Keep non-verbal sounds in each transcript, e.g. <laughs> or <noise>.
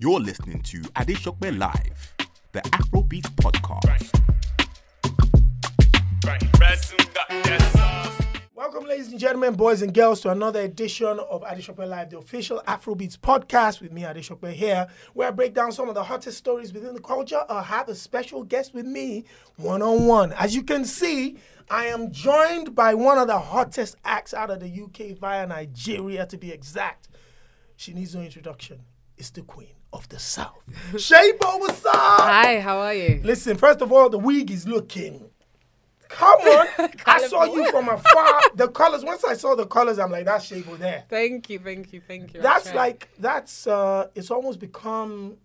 You're listening to Adesope Live, the Afrobeat podcast. Welcome, ladies and gentlemen, boys and girls, to another edition of Adesope Live, the official Afrobeats podcast with me, Adesope, here, where I break down some of the hottest stories within the culture or have a special guest with me one on one. As you can see, I am joined by one of the hottest acts out of the UK via Nigeria, to be exact. She needs no introduction. It's the queen of the South. <laughs> Shaybo, what's up? Hi, how are you? Listen, first of all, the wig is looking. Come on. <laughs> I saw you from afar. The colors, once I saw the colors, I'm like, that's Shaybo there. Thank you, thank you, thank you. That's like, that's, uh, it's almost become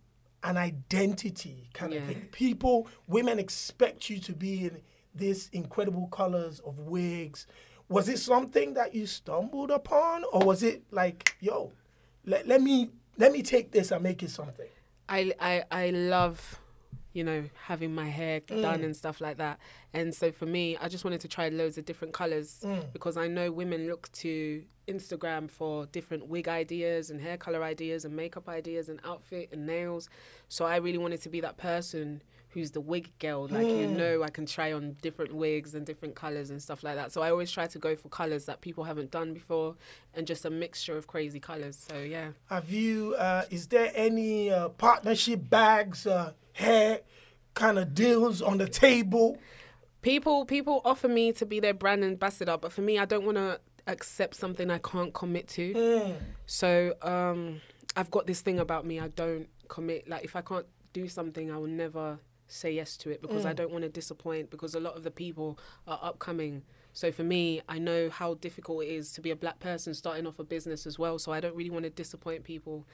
an identity kind of thing. People, women expect you to be in this incredible colors of wigs. Was it something that you stumbled upon? Or was it like, yo, let, let me, let me take this and make it something? I, I, I love, you know, having my hair done Mm. and stuff like that. And so for me, I just wanted to try loads of different colors Mm. because I know women look to Instagram for different wig ideas and hair color ideas and makeup ideas and outfit and nails. So I really wanted to be that person who's the wig girl. Like, you Mm. know, I can try on different wigs and different colors and stuff like that. So I always try to go for colors that people haven't done before and just a mixture of crazy colors. So yeah. Have you? Uh, is there any uh, partnership bags, uh, hair kind of deals on the table? people people offer me to be their brand ambassador but for me i don't want to accept something i can't commit to so um i've got this thing about me i don't commit like if i can't do something i will never say yes to it because i mm. don't want to disappoint because a lot of the people are upcoming so for me i know how difficult it is to be a black person starting off a business as well so i don't really want to disappoint people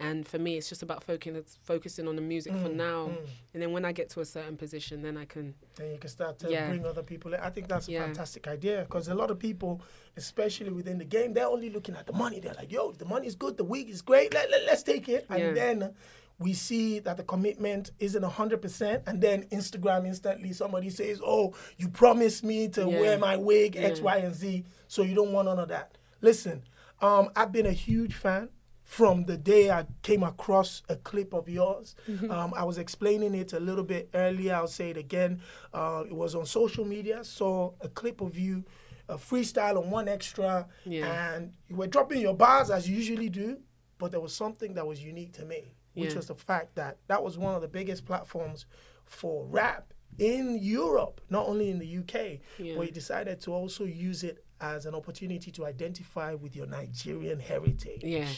and for me it's just about focusing focusing on the music for mm, now mm. and then when i get to a certain position then i can Then you can start to Yeah. bring other people in. I think that's a Yeah. fantastic idea because a lot of people, especially within the game, they're only looking at the money. They're like, yo, the money is good, the wig is great, let, let, let's take it. And Yeah. then we see that the commitment isn't 100%. And then Instagram instantly somebody says, oh, you promised me to Yeah. wear my wig, X, Yeah. Y, and Z. So you don't want none of that. Listen, um, I've been a huge fan from the day I came across a clip of yours. Mm-hmm. Um, I was explaining it a little bit earlier. I'll say it again. Uh, it was on social media. Saw a clip of you, a freestyle on 1Xtra, Yeah. and you were dropping your bars as you usually do. But there was something that was unique to me, which Yeah. was the fact that that was one of the biggest platforms for rap in Europe, not only in the UK. Yeah. But you decided to also use it as an opportunity to identify with your Nigerian heritage. Yeah.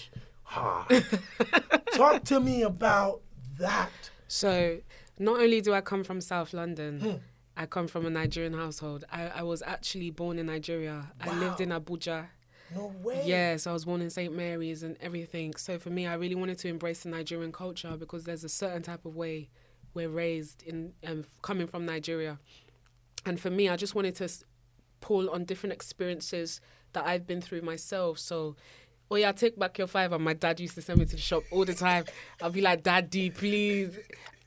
Ha. <laughs> Talk to me about that. So, not only do I come from South London, Hmm. I come from a Nigerian household. I, I was actually born in Nigeria. I lived in Abuja. No way. Yes, I was born in St. Mary's and everything. So, for me, I really wanted to embrace the Nigerian culture because there's a certain type of way we're raised in um, coming from Nigeria. And for me, I just wanted to pull on different experiences that I've been through myself. So, oh yeah, take back your five. And my dad used to send me to the shop all the time. I'll be like, Daddy, please.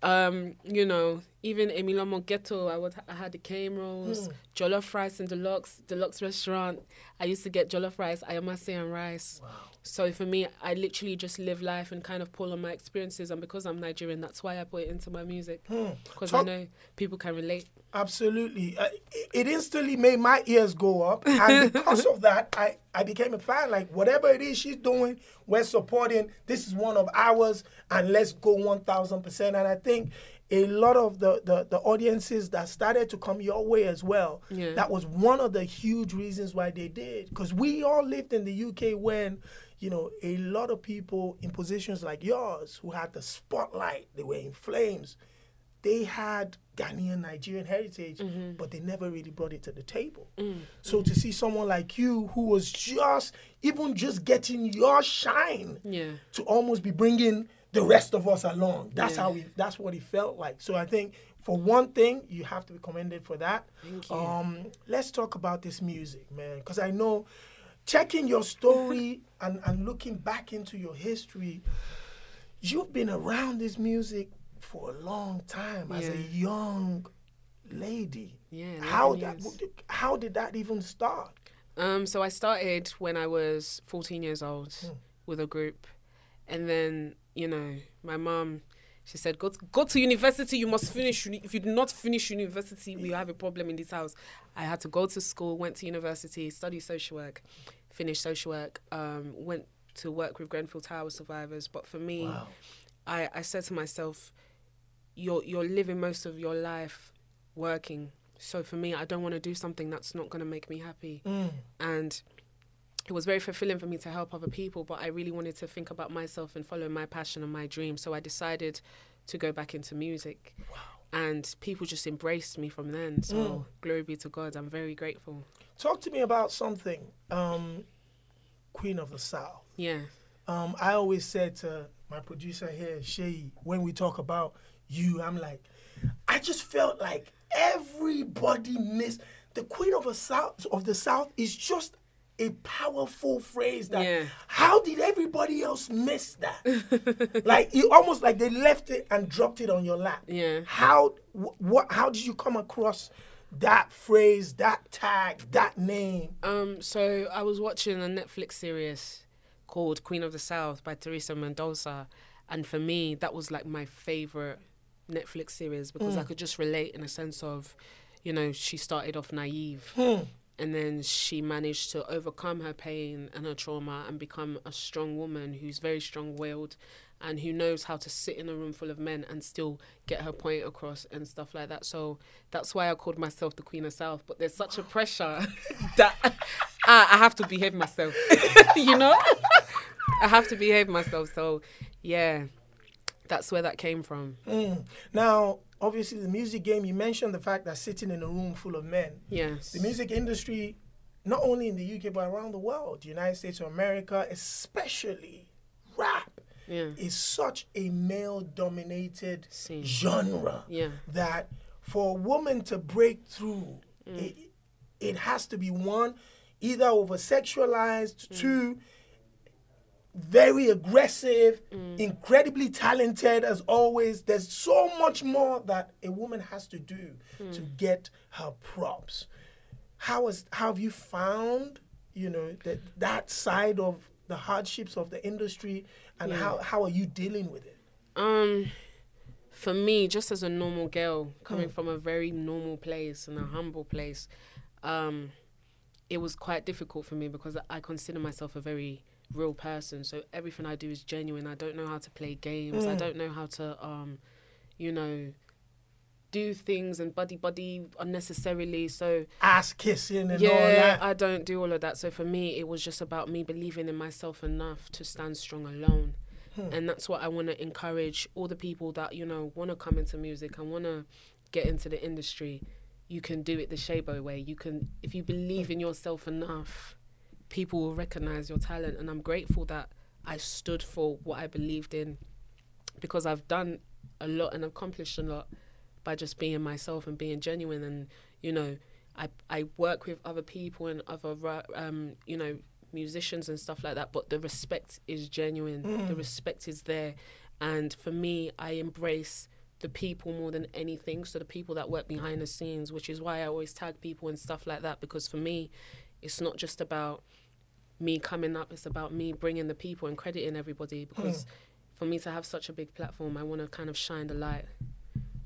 Um, you know, even Emilomo Ghetto, I would I had the cane rolls, jollof rice in deluxe deluxe restaurant. I used to get jollof rice, ayamase and rice. So for me, I literally just live life and kind of pull on my experiences. And because I'm Nigerian, that's why I put it into my music because I know people can relate. Absolutely. Uh, it, it instantly made my ears go up. And because <laughs> of that, I, I became a fan. Like, whatever it is she's doing, we're supporting. This is one of ours, and let's go 1000%. And I think a lot of the, the, the audiences that started to come your way as well, Yeah. that was one of the huge reasons why they did. Because we all lived in the UK when, you know, a lot of people in positions like yours who had the spotlight, they were in flames they had Ghanaian Nigerian heritage, but they never really brought it to the table. So to see someone like you who was just even just getting your shine Yeah. to almost be bringing the rest of us along. That's how we that's what it felt like. So I think for one thing, you have to be commended for that. Thank you. Um, let's talk about this music, man, because I know checking your story <laughs> and, and looking back into your history, you've been around this music for a long time as a young lady. Yeah, How that how did that even start? Um, so I started when I was 14 years old Hmm. with a group, and then you know, my mom, she said, go to, go to university. You must finish. uni- If you do not finish university, we have a problem in this house. I had to go to school, went to university, study social work, finished social work, um, went to work with Grenfell Tower survivors. But for me, Wow. I, I said to myself, you're you're living most of your life working. So for me, I don't want to do something that's not going to make me happy. Mm. And it was very fulfilling for me to help other people, but I really wanted to think about myself and follow my passion and my dream. So I decided to go back into music. Wow. And people just embraced me from then. So Mm. glory be to God. I'm very grateful. Talk to me about something. Um, Queen of the South. Yeah. Um, I always said to my producer here, Shay, when we talk about you, I'm like, I just felt like everybody missed the Queen of the South of the South is just a powerful phrase that Yeah. how did everybody else miss that? <laughs> like you almost like they left it and dropped it on your lap. Yeah. How wh- what how did you come across that phrase, that tag, that name? Um, so I was watching a Netflix series called Queen of the South by Teresa Mendoza, and for me, that was like my favorite Netflix series because I mm. could just relate in a sense of, you know, she started off naive. Hmm. And then she managed to overcome her pain and her trauma and become a strong woman who's very strong willed and who knows how to sit in a room full of men and still get her point across and stuff like that. So that's why I called myself the Queen of South. But there's such a <gasps> pressure <laughs> that I, I have to behave myself, <laughs> you know? I have to behave myself. So, yeah, that's where that came from. Mm. Now, obviously, the music game, you mentioned the fact that sitting in a room full of men. Yes. The music industry, not only in the UK, but around the world, United States of America, especially rap, Yeah. is such a male dominated genre Yeah. that for a woman to break through, Mm. it, it has to be one, either over sexualized, Mm. two, very aggressive, Mm. incredibly talented as always. There's so much more that a woman has to do Mm. to get her props. How is how have you found, you know, that that side of the hardships of the industry and how, how are you dealing with it? Um, for me, just as a normal girl coming from a very normal place and a humble place, um, it was quite difficult for me because I consider myself a very real person. So everything I do is genuine. I don't know how to play games. I don't know how to, um, you know, do things and buddy buddy unnecessarily. So Ass kissing and all yeah, that. I don't do all of that. So for me, it was just about me believing in myself enough to stand strong alone. And that's what I want to encourage all the people that, you know, want to come into music and want to get into the industry. You can do it the Shaybo way. You can, if you believe in yourself enough, people will recognize your talent. And I'm grateful that I stood for what I believed in because I've done a lot and accomplished a lot by just being myself and being genuine. And you know I I work with other people and other um you know musicians and stuff like that but the respect is genuine. The respect is there. And for me I embrace the people more than anything. So the people that work behind the scenes which is why I always tag people and stuff like that because for me it's not just about me coming up it's about me bringing the people and crediting everybody because for me to have such a big platform I want to kind of shine the light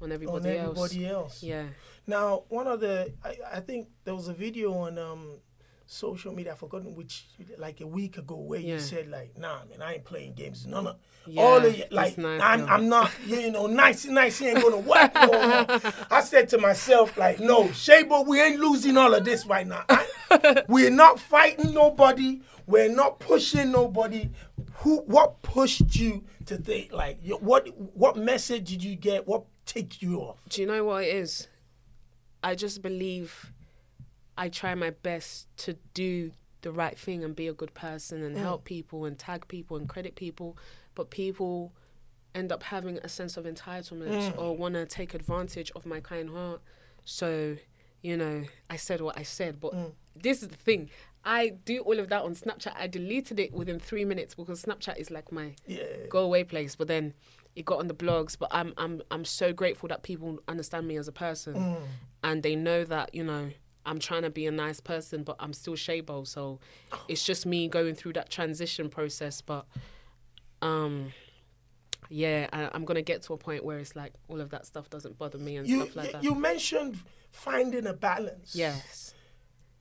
on everybody, on everybody else. yeah. Now, one of the, I, I think there was a video on um, social media, I've forgotten which, like a week ago, where you said like, "Nah, man, I ain't playing games. No, no, Yeah, all of you, like, nice, I'm. I'm not, you know, nice, nice. Ain't gonna work. no more." <laughs> I said to myself, like, no, Shaybo, we ain't losing all of this right now. I- we're not fighting nobody. We're not pushing nobody. Who? What pushed you to think like? What? What message did you get? What ticked you off? Do you know what it is? I just believe I try my best to do the right thing and be a good person and mm. help people and tag people and credit people, but people end up having a sense of entitlement mm. or want to take advantage of my kind heart. So, you know, I said what I said, but mm. this is the thing. I do all of that on Snapchat. I deleted it within three minutes because Snapchat is like my Yeah. go away place. But then it got on the blogs. But I'm I'm I'm so grateful that people understand me as a person, and they know that you know I'm trying to be a nice person, but I'm still Shaybo. So it's just me going through that transition process. But um, yeah, I, I'm gonna get to a point where it's like all of that stuff doesn't bother me and You stuff like you- that. you mentioned finding a balance. yes,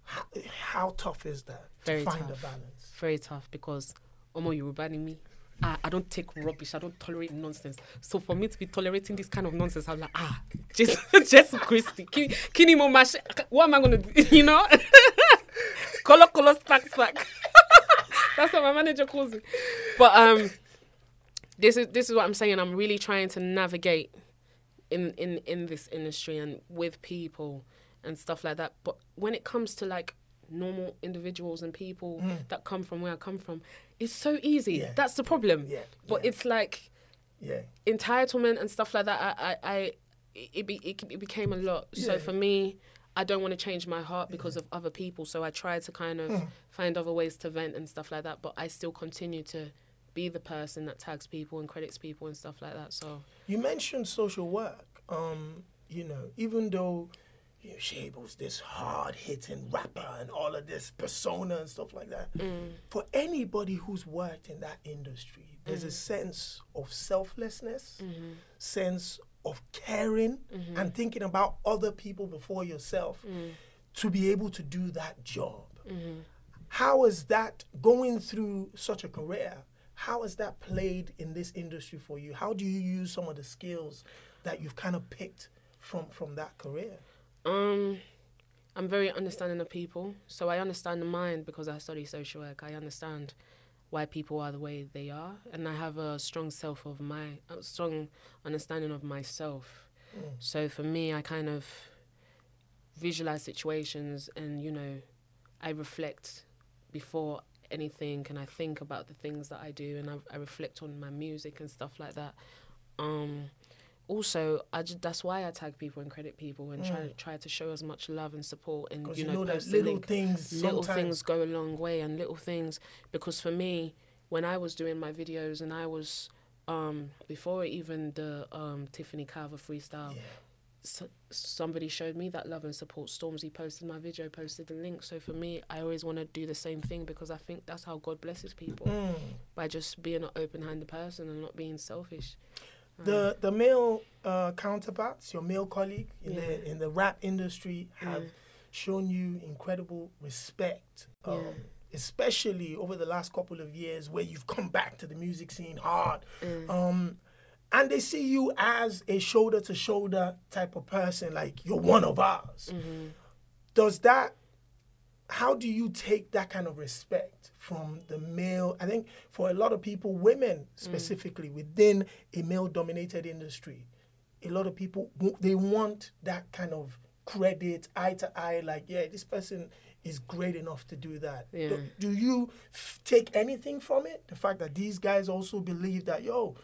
How, how tough is that Very to find tough. a balance? very tough because Omo, you're banning me. I, I don't take rubbish. I don't tolerate nonsense. So for me to be tolerating this kind of nonsense, I'm like, ah, Jesus, <laughs> Jesus Kini kini mo mash. What am I gonna do? <laughs> You know? <laughs> color, color, stack, stack. That's what my manager calls it. But um, this is this is what I'm saying. I'm really trying to navigate in in in this industry and with people and stuff like that. But when it comes to like normal individuals and people that come from where I come from, it's so easy. Yeah. That's the problem. Yeah, But yeah. it's like Yeah. entitlement and stuff like that. I I, I it, be, it it became a lot. So for me. I don't want to change my heart because of other people, so I try to kind of Hmm. find other ways to vent and stuff like that. But I still continue to be the person that tags people and credits people and stuff like that. So You mentioned social work. Um, you know, even though you know, Shaybo's this hard hitting rapper and all of this persona and stuff like that, mm. for anybody who's worked in that industry, there's a mm. sense of selflessness, mm-hmm. sense of caring mm-hmm. and thinking about other people before yourself mm. to be able to do that job. Mm-hmm. How is that going through such a career? How has that played in this industry for you? How do you use some of the skills that you've kind of picked from from that career? Um, I'm very understanding of people, so I understand the mind because I study social work. I understand why people are the way they are, and I have a strong self of my, a strong understanding of myself. So for me, I kind of visualize situations, and you know, I reflect before anything, and I think about the things that I do, and I, I reflect on my music and stuff like that. Um, also, I just, that's why I tag people and credit people and try try to show as much love and support and you you know, know that little things little sometimes- things go a long way and little things because for me when I was doing my videos and I was um before even the um Tiffany Carver freestyle so, somebody showed me that love and support. Stormzy posted my video posted the link. So for me I always want to do the same thing because I think that's how God blesses people Mm. by just being an open-handed person and not being selfish The the male uh, counterparts, your male colleague in the in the rap industry, have shown you incredible respect. Um, Yeah. Especially over the last couple of years, where you've come back to the music scene hard, Mm. um, and they see you as a shoulder to shoulder type of person, like you're one of ours. Mm-hmm. Does that? How do you take that kind of respect from the male? I think for a lot of people, women mm. specifically within a male-dominated industry, a lot of people they want that kind of credit, eye to eye. Like, yeah, this person is great enough to do that. Yeah. Do, do you f- take anything from it? The fact that these guys also believe that, yo,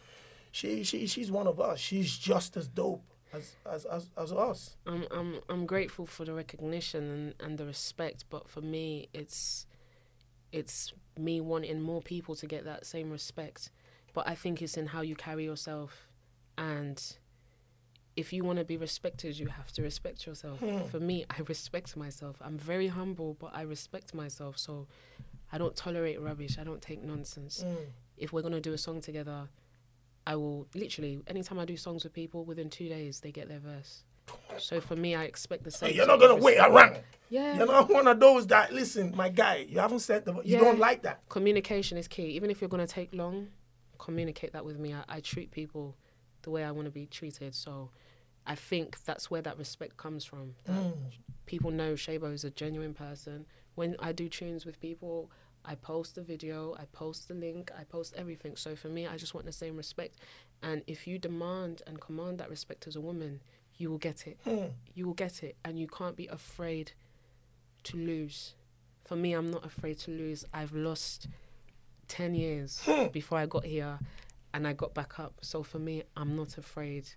she, she she's one of us. She's just as dope as as as, as us. I'm I'm I'm grateful for the recognition and, and the respect, but for me, it's it's me wanting more people to get that same respect. But I think it's in how you carry yourself, and if you want to be respected, you have to respect yourself. Hmm. For me, I respect myself. I'm very humble, but I respect myself. So I don't tolerate rubbish. I don't take nonsense. Hmm. If we're gonna do a song together, I will literally anytime I do songs with people, within two days they get their verse. So for me, I expect the same. You're not gonna wait around. Yeah. You're not one of those that listen, my guy. You haven't said the. You Yeah. don't like that. Communication is key. Even if you're gonna take long, communicate that with me. I, I treat people the way I want to be treated. So I think that's where that respect comes from. That mm. People know Shaybo is a genuine person. When I do tunes with people, I post the video, I post the link, I post everything. So for me, I just want the same respect. And if you demand and command that respect as a woman, you will get it. Hmm. You will get it. And you can't be afraid to lose. For me, I'm not afraid to lose. I've lost 10 years hmm. before I got here and I got back up. So for me, I'm not afraid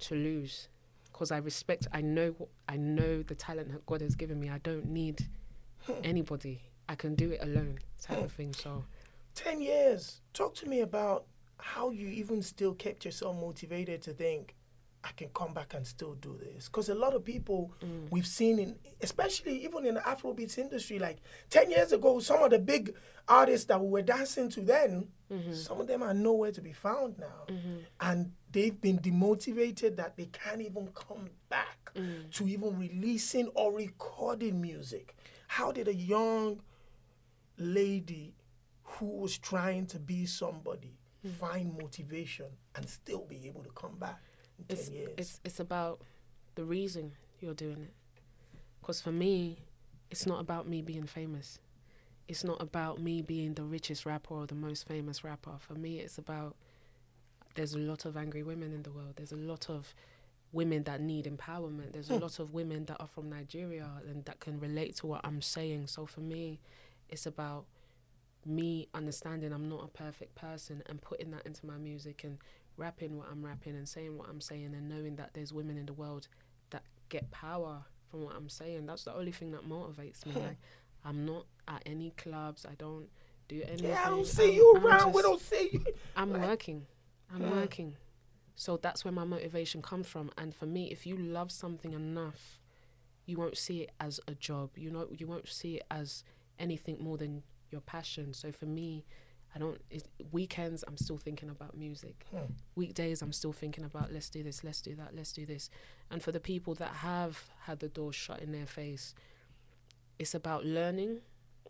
to lose because I respect, I know, what- I know the talent that God has given me. I don't need hmm. anybody. I can do it alone, type of thing. So, Ten years. Talk to me about how you even still kept yourself motivated to think, I can come back and still do this. Because a lot of people Mm. we've seen in, especially even in the Afrobeats industry, like 10 years ago, some of the big artists that we were dancing to then, Mm-hmm. some of them are nowhere to be found now. And they've been demotivated that they can't even come back Mm. to even releasing or recording music. How did a young lady who was trying to be somebody Mm. find motivation and still be able to come back in 10 it's, years? it's it's about the reason you're doing it. Because for me, it's not about me being famous. It's not about me being the richest rapper or the most famous rapper. For me, it's about there's a lot of angry women in the world. There's a lot of women that need empowerment. There's a lot of women that are from Nigeria and that can relate to what I'm saying. So for me, it's about me understanding I'm not a perfect person and putting that into my music and rapping what I'm rapping and saying what I'm saying and knowing that there's women in the world that get power from what I'm saying. That's the only thing that motivates me. Like I'm not at any clubs. I don't do anything. yeah, I don't see I'm- you I'm around. we don't see you. I'm working. I'm working. So that's where my motivation comes from. And for me, if you love something enough, you won't see it as a job. You know, you won't see it as anything more than your passion. So for me, I don't. Weekends, I'm still thinking about music. Hmm. Weekdays, I'm still thinking about let's do this, let's do that, let's do this. And for the people that have had the door shut in their face, it's about learning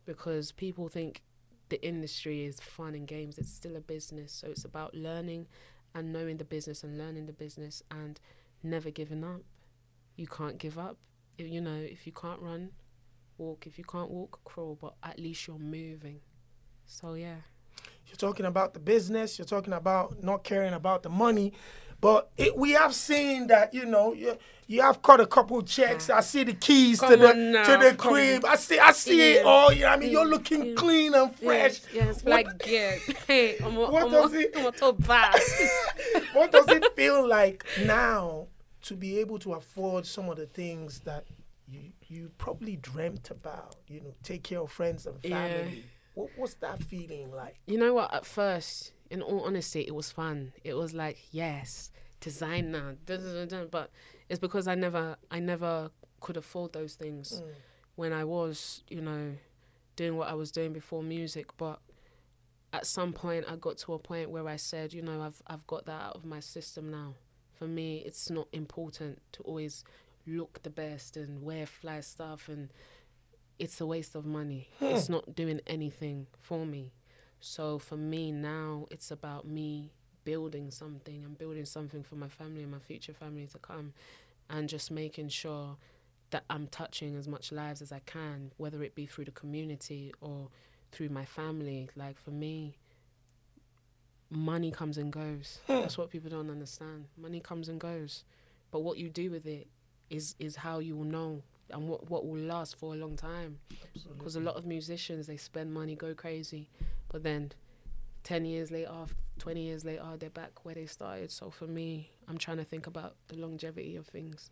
because people think the industry is fun and games. It's still a business. So it's about learning and knowing the business and learning the business and never giving up. You can't give up. If, you know, if you can't run, walk. If you can't walk, crawl. But at least you're moving. So yeah. You're talking about the business. You're talking about not caring about the money. But it, we have seen that you know you, you have cut a couple checks. I see the keys to the now, to the come crib. I see I see it Yeah. all. You know I mean, you're looking yeah, clean and fresh. Yes, yes like yeah. <laughs> Hey, I'm a, What I'm does a, it- I'm a top <laughs> what does it <laughs> feel like now to be able to afford some of the things that you you probably dreamt about? You know, take care of friends and Yeah. family. What, was that feeling like? You know what? At first, in all honesty, it was fun. It was like, yes, designer, but it's because I never, I never could afford those things mm. when I was, you know, doing what I was doing before music. But at some point, I got to a point where I said, you know, I've, I've got that out of my system now. For me, it's not important to always look the best and wear fly stuff and it's a waste of money. Hmm. It's not doing anything for me. So for me now, it's about me building something and building something for my family and my future family to come, and just making sure that I'm touching as much lives as I can, whether it be through the community or through my family. Like for me, money comes and goes. Hmm. That's what people don't understand. Money comes and goes, but what you do with it is is how you will know and what what will last for a long time. Because a lot of musicians they spend money, go crazy, but then ten years later, twenty years later, they're back where they started. So for me, I'm trying to think about the longevity of things.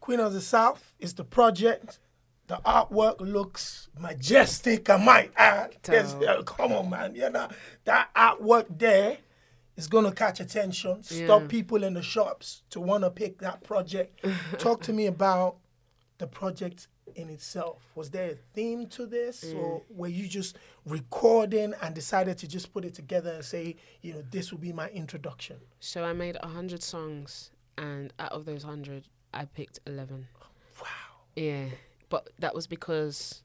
Queen of the South is the project. The artwork looks majestic, I might add. There's- uh, come on, man. You know, that artwork there is going to catch attention, stop Yeah. people in the shops to want to pick that project. <laughs> Talk to me about the project in itself. Was there a theme to this, Mm. or were you just recording and decided to just put it together and say, you know, this will be my introduction? So I made a hundred songs, and out of those hundred, I picked eleven. Wow. Yeah, but that was because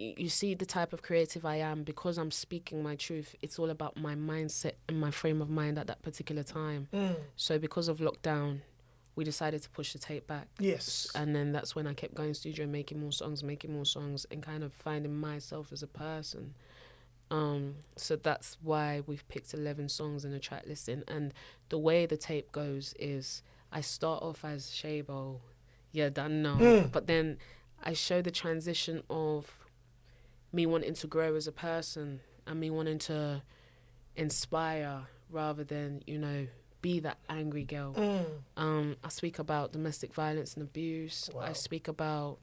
you see the type of creative I am because I'm speaking my truth. It's all about my mindset and my frame of mind at that particular time. Mm. So because of lockdown, we decided to push the tape back. Yes. And then that's when I kept going studio, making more songs, making more songs, and kind of finding myself as a person. Um, so that's why we've picked 11 songs in the track listing. And the way the tape goes is I start off as Shaybo, yeah, done now. But then I show the transition of me wanting to grow as a person and me wanting to inspire rather than, you know, be that angry girl. Mm. Um, I speak about domestic violence and abuse. Wow. I speak about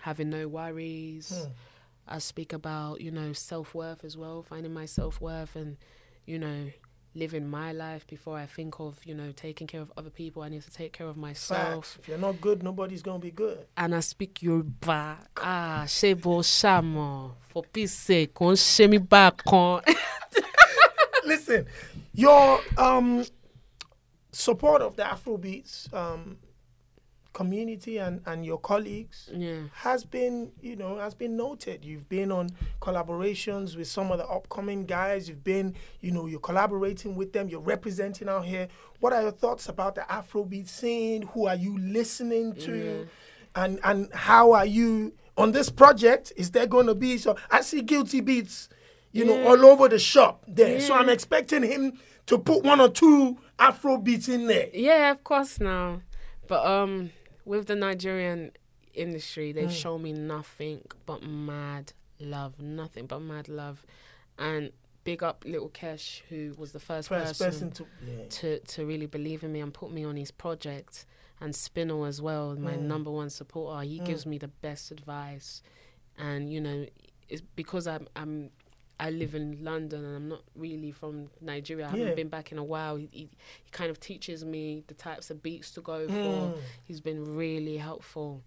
having no worries. Hmm. I speak about, you know, self worth as well, finding my self worth and, you know, living my life before I think of, you know, taking care of other people. I need to take care of myself. Facts. If you're not good, nobody's gonna be good. And I speak Yoruba. Ah, Shebo Shamo. For peace sake, don't shame me back on. Listen, your um support of the Afrobeats um community and, and your colleagues yeah. has been, you know, has been noted. You've been on collaborations with some of the upcoming guys. You've been, you know, you're collaborating with them. You're representing out here. What are your thoughts about the Afrobeat scene? Who are you listening to? And and how are you on this project? Is there going to be so? I see Guilty Beats, you know, all over the shop there. So I'm expecting him to put one or two Afrobeats in there. Yeah, of course now. But um with the Nigerian industry, Mm. they've shown me nothing but mad love. Nothing but mad love. And big up Lil Kesh who was the first, First person to yeah. to to really believe in me and put me on his project and Spinall as well, my Mm. number one supporter. He gives me the best advice, and you know, it's because I'm I'm I live in London and I'm not really from Nigeria. I haven't Yeah. been back in a while. He, he, he kind of teaches me the types of beats to go Mm. for. He's been really helpful.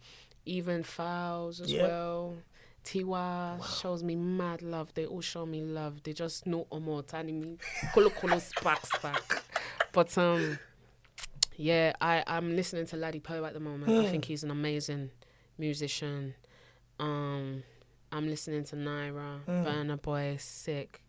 Even Falz as Yep. well. Tiwa shows me mad love. They all show me love. They just know telling me kolo kolo spark spark. But um yeah, I, I'm listening to Ladipoe at the moment. I think he's an amazing musician. Um I'm listening to Naira, mm. Burna Boy, Sick.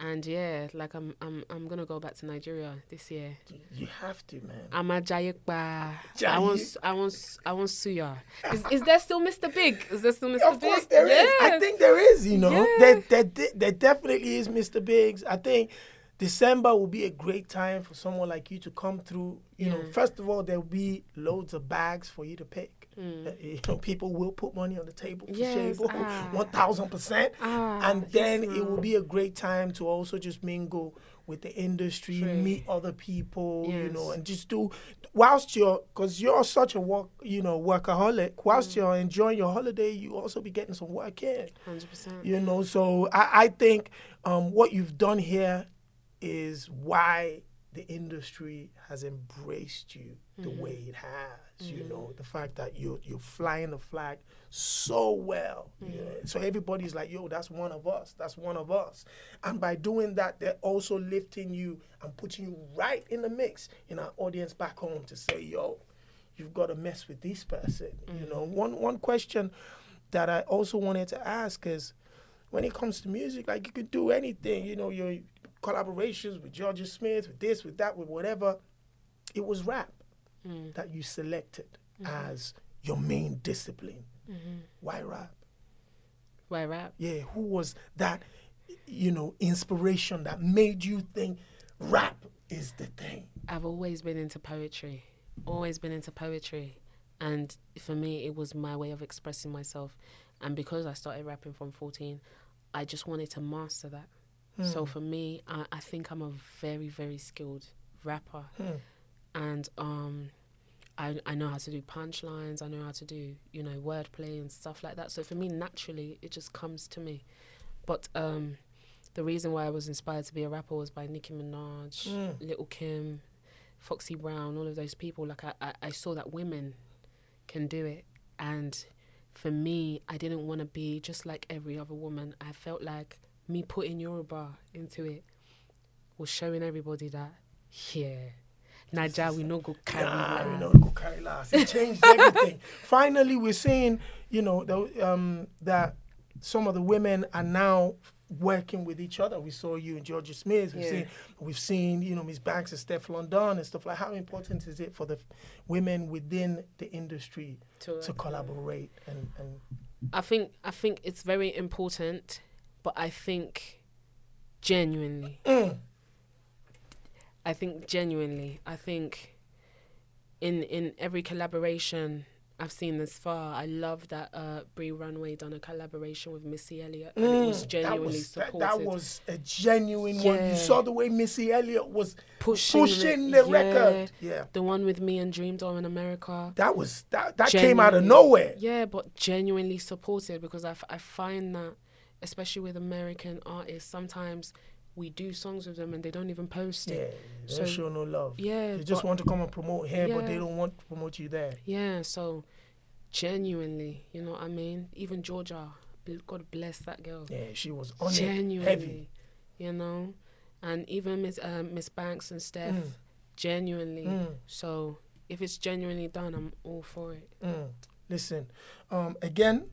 And yeah, like I'm I'm I'm gonna go back to Nigeria this year. You have to, man. I'm a Jayekba. I Jaye- want I want I want Suya. Is, is there still Mr. Big? Is there still Mr. Of Big? course there is. I think there is, you know. Yeah. There, there, there definitely is Mr. Biggs. I think December will be a great time for someone like you to come through. You know, first of all, there will be loads of bags for you to pick. Mm. Uh, You know, people will put money on the table for Yes, Shaybo, ah. one thousand percent. Ah, And then yes, it will be a great time to also just mingle with the industry, True. meet other people, yes. you know, and just do whilst you're because you're such a work, you know, workaholic. Whilst Mm. you're enjoying your holiday, you also be getting some work in Hundred percent. you know so i, I think um, what you've done here is why the industry has embraced you the Mm-hmm. way it has you know the fact that you're, you're flying the flag so well Mm-hmm. yeah. so everybody's like yo that's one of us that's one of us and by doing that they're also lifting you and putting you right in the mix in our audience back home to say yo you've got to mess with this person you know one one question that i also wanted to ask is when it comes to music, like you could do anything, you know, your collaborations with Jorja Smith, with this, with that, with whatever. It was rap Mm. that you selected mm-hmm. as your main discipline. Mm-hmm. Why rap? Why rap? Yeah, who was that, you know, inspiration that made you think rap is the thing? I've always been into poetry. Always been into poetry. And for me it was my way of expressing myself. And because I started rapping from fourteen, I just wanted to master that. So hmm. for me, I, I think I'm a very, very skilled rapper. Hmm. And um I, I know how to do punchlines, I know how to do, you know, wordplay and stuff like that. So for me naturally it just comes to me. But um the reason why I was inspired to be a rapper was by Nicki Minaj, Lil' Kim, Foxy Brown, all of those people. Like I, I, I saw that women can do it, and for me, I didn't want to be just like every other woman. I felt like me putting Yoruba into it was showing everybody that yeah, Naija we no go carry. Nah, last. know, go carry last. It changed <laughs> everything. Finally, we're seeing, you know, the, um, that some of the women are now working with each other. We saw you and Jorja Smith. We've Yeah. seen, we've seen, you know, Miss Banks and Steph London and stuff like. How important is it for the women within the industry To, to collaborate and, and I think I think it's very important, but I think genuinely, I think genuinely, I think in in every collaboration I've seen this far, I love that uh, Bree Runway done a collaboration with Missy Elliott, and it was that genuinely was, that, supported. that was a genuine one. You saw the way Missy Elliott was pushing, pushing the, the record. Yeah. the one with me and DreamDoll in America. That was that that came out of nowhere. Yeah, but genuinely supported because I, f- I find that, especially with American artists, sometimes we do songs with them and they don't even post Yeah, it. they So- show no love. Yeah, They just but- want to come and promote here, but they don't want to promote you there. Yeah, so genuinely, you know what I mean? Even Jorja, God bless that girl. Yeah, she was on it heavy. you know? And even Miss um, Miss Banks and Steph, Mm. genuinely. Mm. So if it's genuinely done, I'm all for it. Mm. Listen, um, again,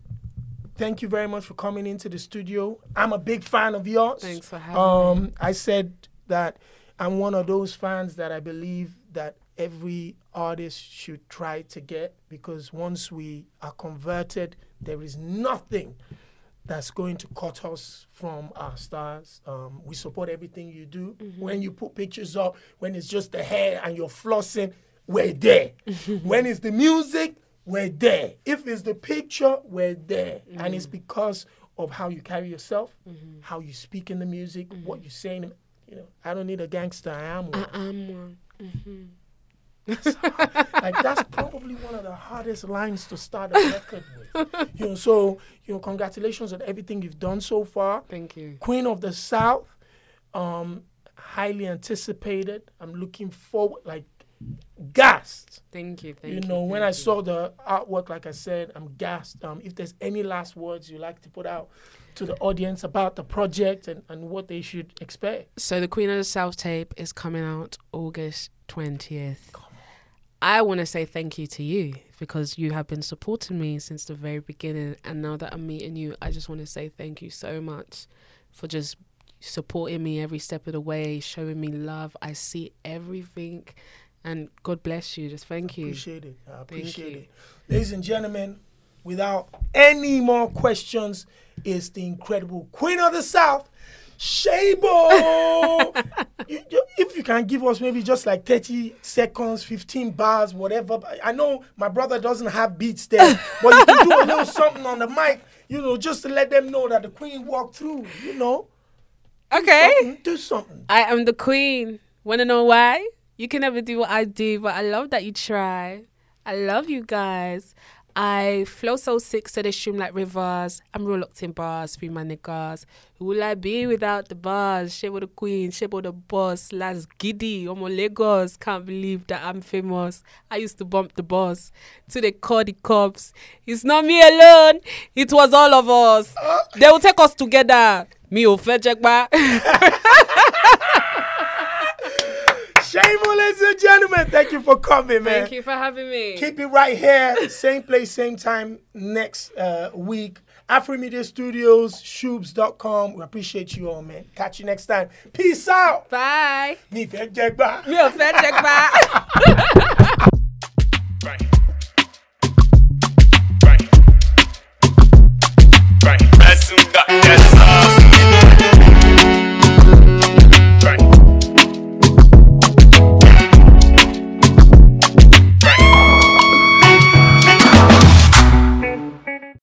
thank you very much for coming into the studio. I'm a big fan of yours. Thanks for having me. Um, I said that I'm one of those fans that I believe that every artist should try to get because once we are converted, there is nothing that's going to cut us from our stars. Um, we support everything you do. When you put pictures up, when it's just the hair and you're flossing, we're there. <laughs> when it's the music, we're there. If it's the picture, we're there. And it's mm. because of how you carry yourself, mm-hmm. how you speak in the music, mm-hmm. what you say. In the, you know, I don't need a gangster. I am one. I'm one. Mm-hmm. like that's probably one of the hardest lines to start a record with. <laughs> You know, so you know, congratulations on everything you've done so far. Thank you. Queen of the South, um, highly anticipated. I'm looking forward, like gassed. Thank you. Thank you you. know, when I you. saw the artwork, like I said, I'm gassed. Um, if there's any last words you like to put out to the audience about the project and, and what they should expect. So the Queen of the South tape is coming out August 20th. I want to say thank you to you because you have been supporting me since the very beginning and now that I'm meeting you, I just want to say thank you so much for just supporting me every step of the way, showing me love. I see everything and God bless you. Just thank you. Appreciate it. I appreciate it. Ladies and gentlemen, without any more questions, is the incredible Queen of the South, Shaybo. <laughs> You- you- if you can give us maybe just like 30 seconds, 15 bars, whatever. I know my brother doesn't have beats there, but you can do a little something on the mic, you know, just to let them know that the Queen walked through, you know. Okay. Something, do something. I am the queen. Want to know why? You can never do what I do, but I love that you try. I love you guys. I flow so sick, so they stream like rivers. I'm real locked in bars, free my niggas. Who will I be without the bars? Shaybo the queen, Shaybo the boss. Last giddy, I'm on Lagos. Can't believe that I'm famous. I used to bump the boss. To the call the cops. It's not me alone. It was all of us. Uh. They will take us together. Me ò <laughs> <laughs> Shameful, ladies and gentlemen. Thank you for coming, man. Thank you for having me. Keep it right here. Same place, same time next uh, week. Afromedia Studios, shoobs.com. We appreciate you all, man. Catch you next time. Peace out. Bye. Mi Right. Right. Right. Right. Right. Right. Right.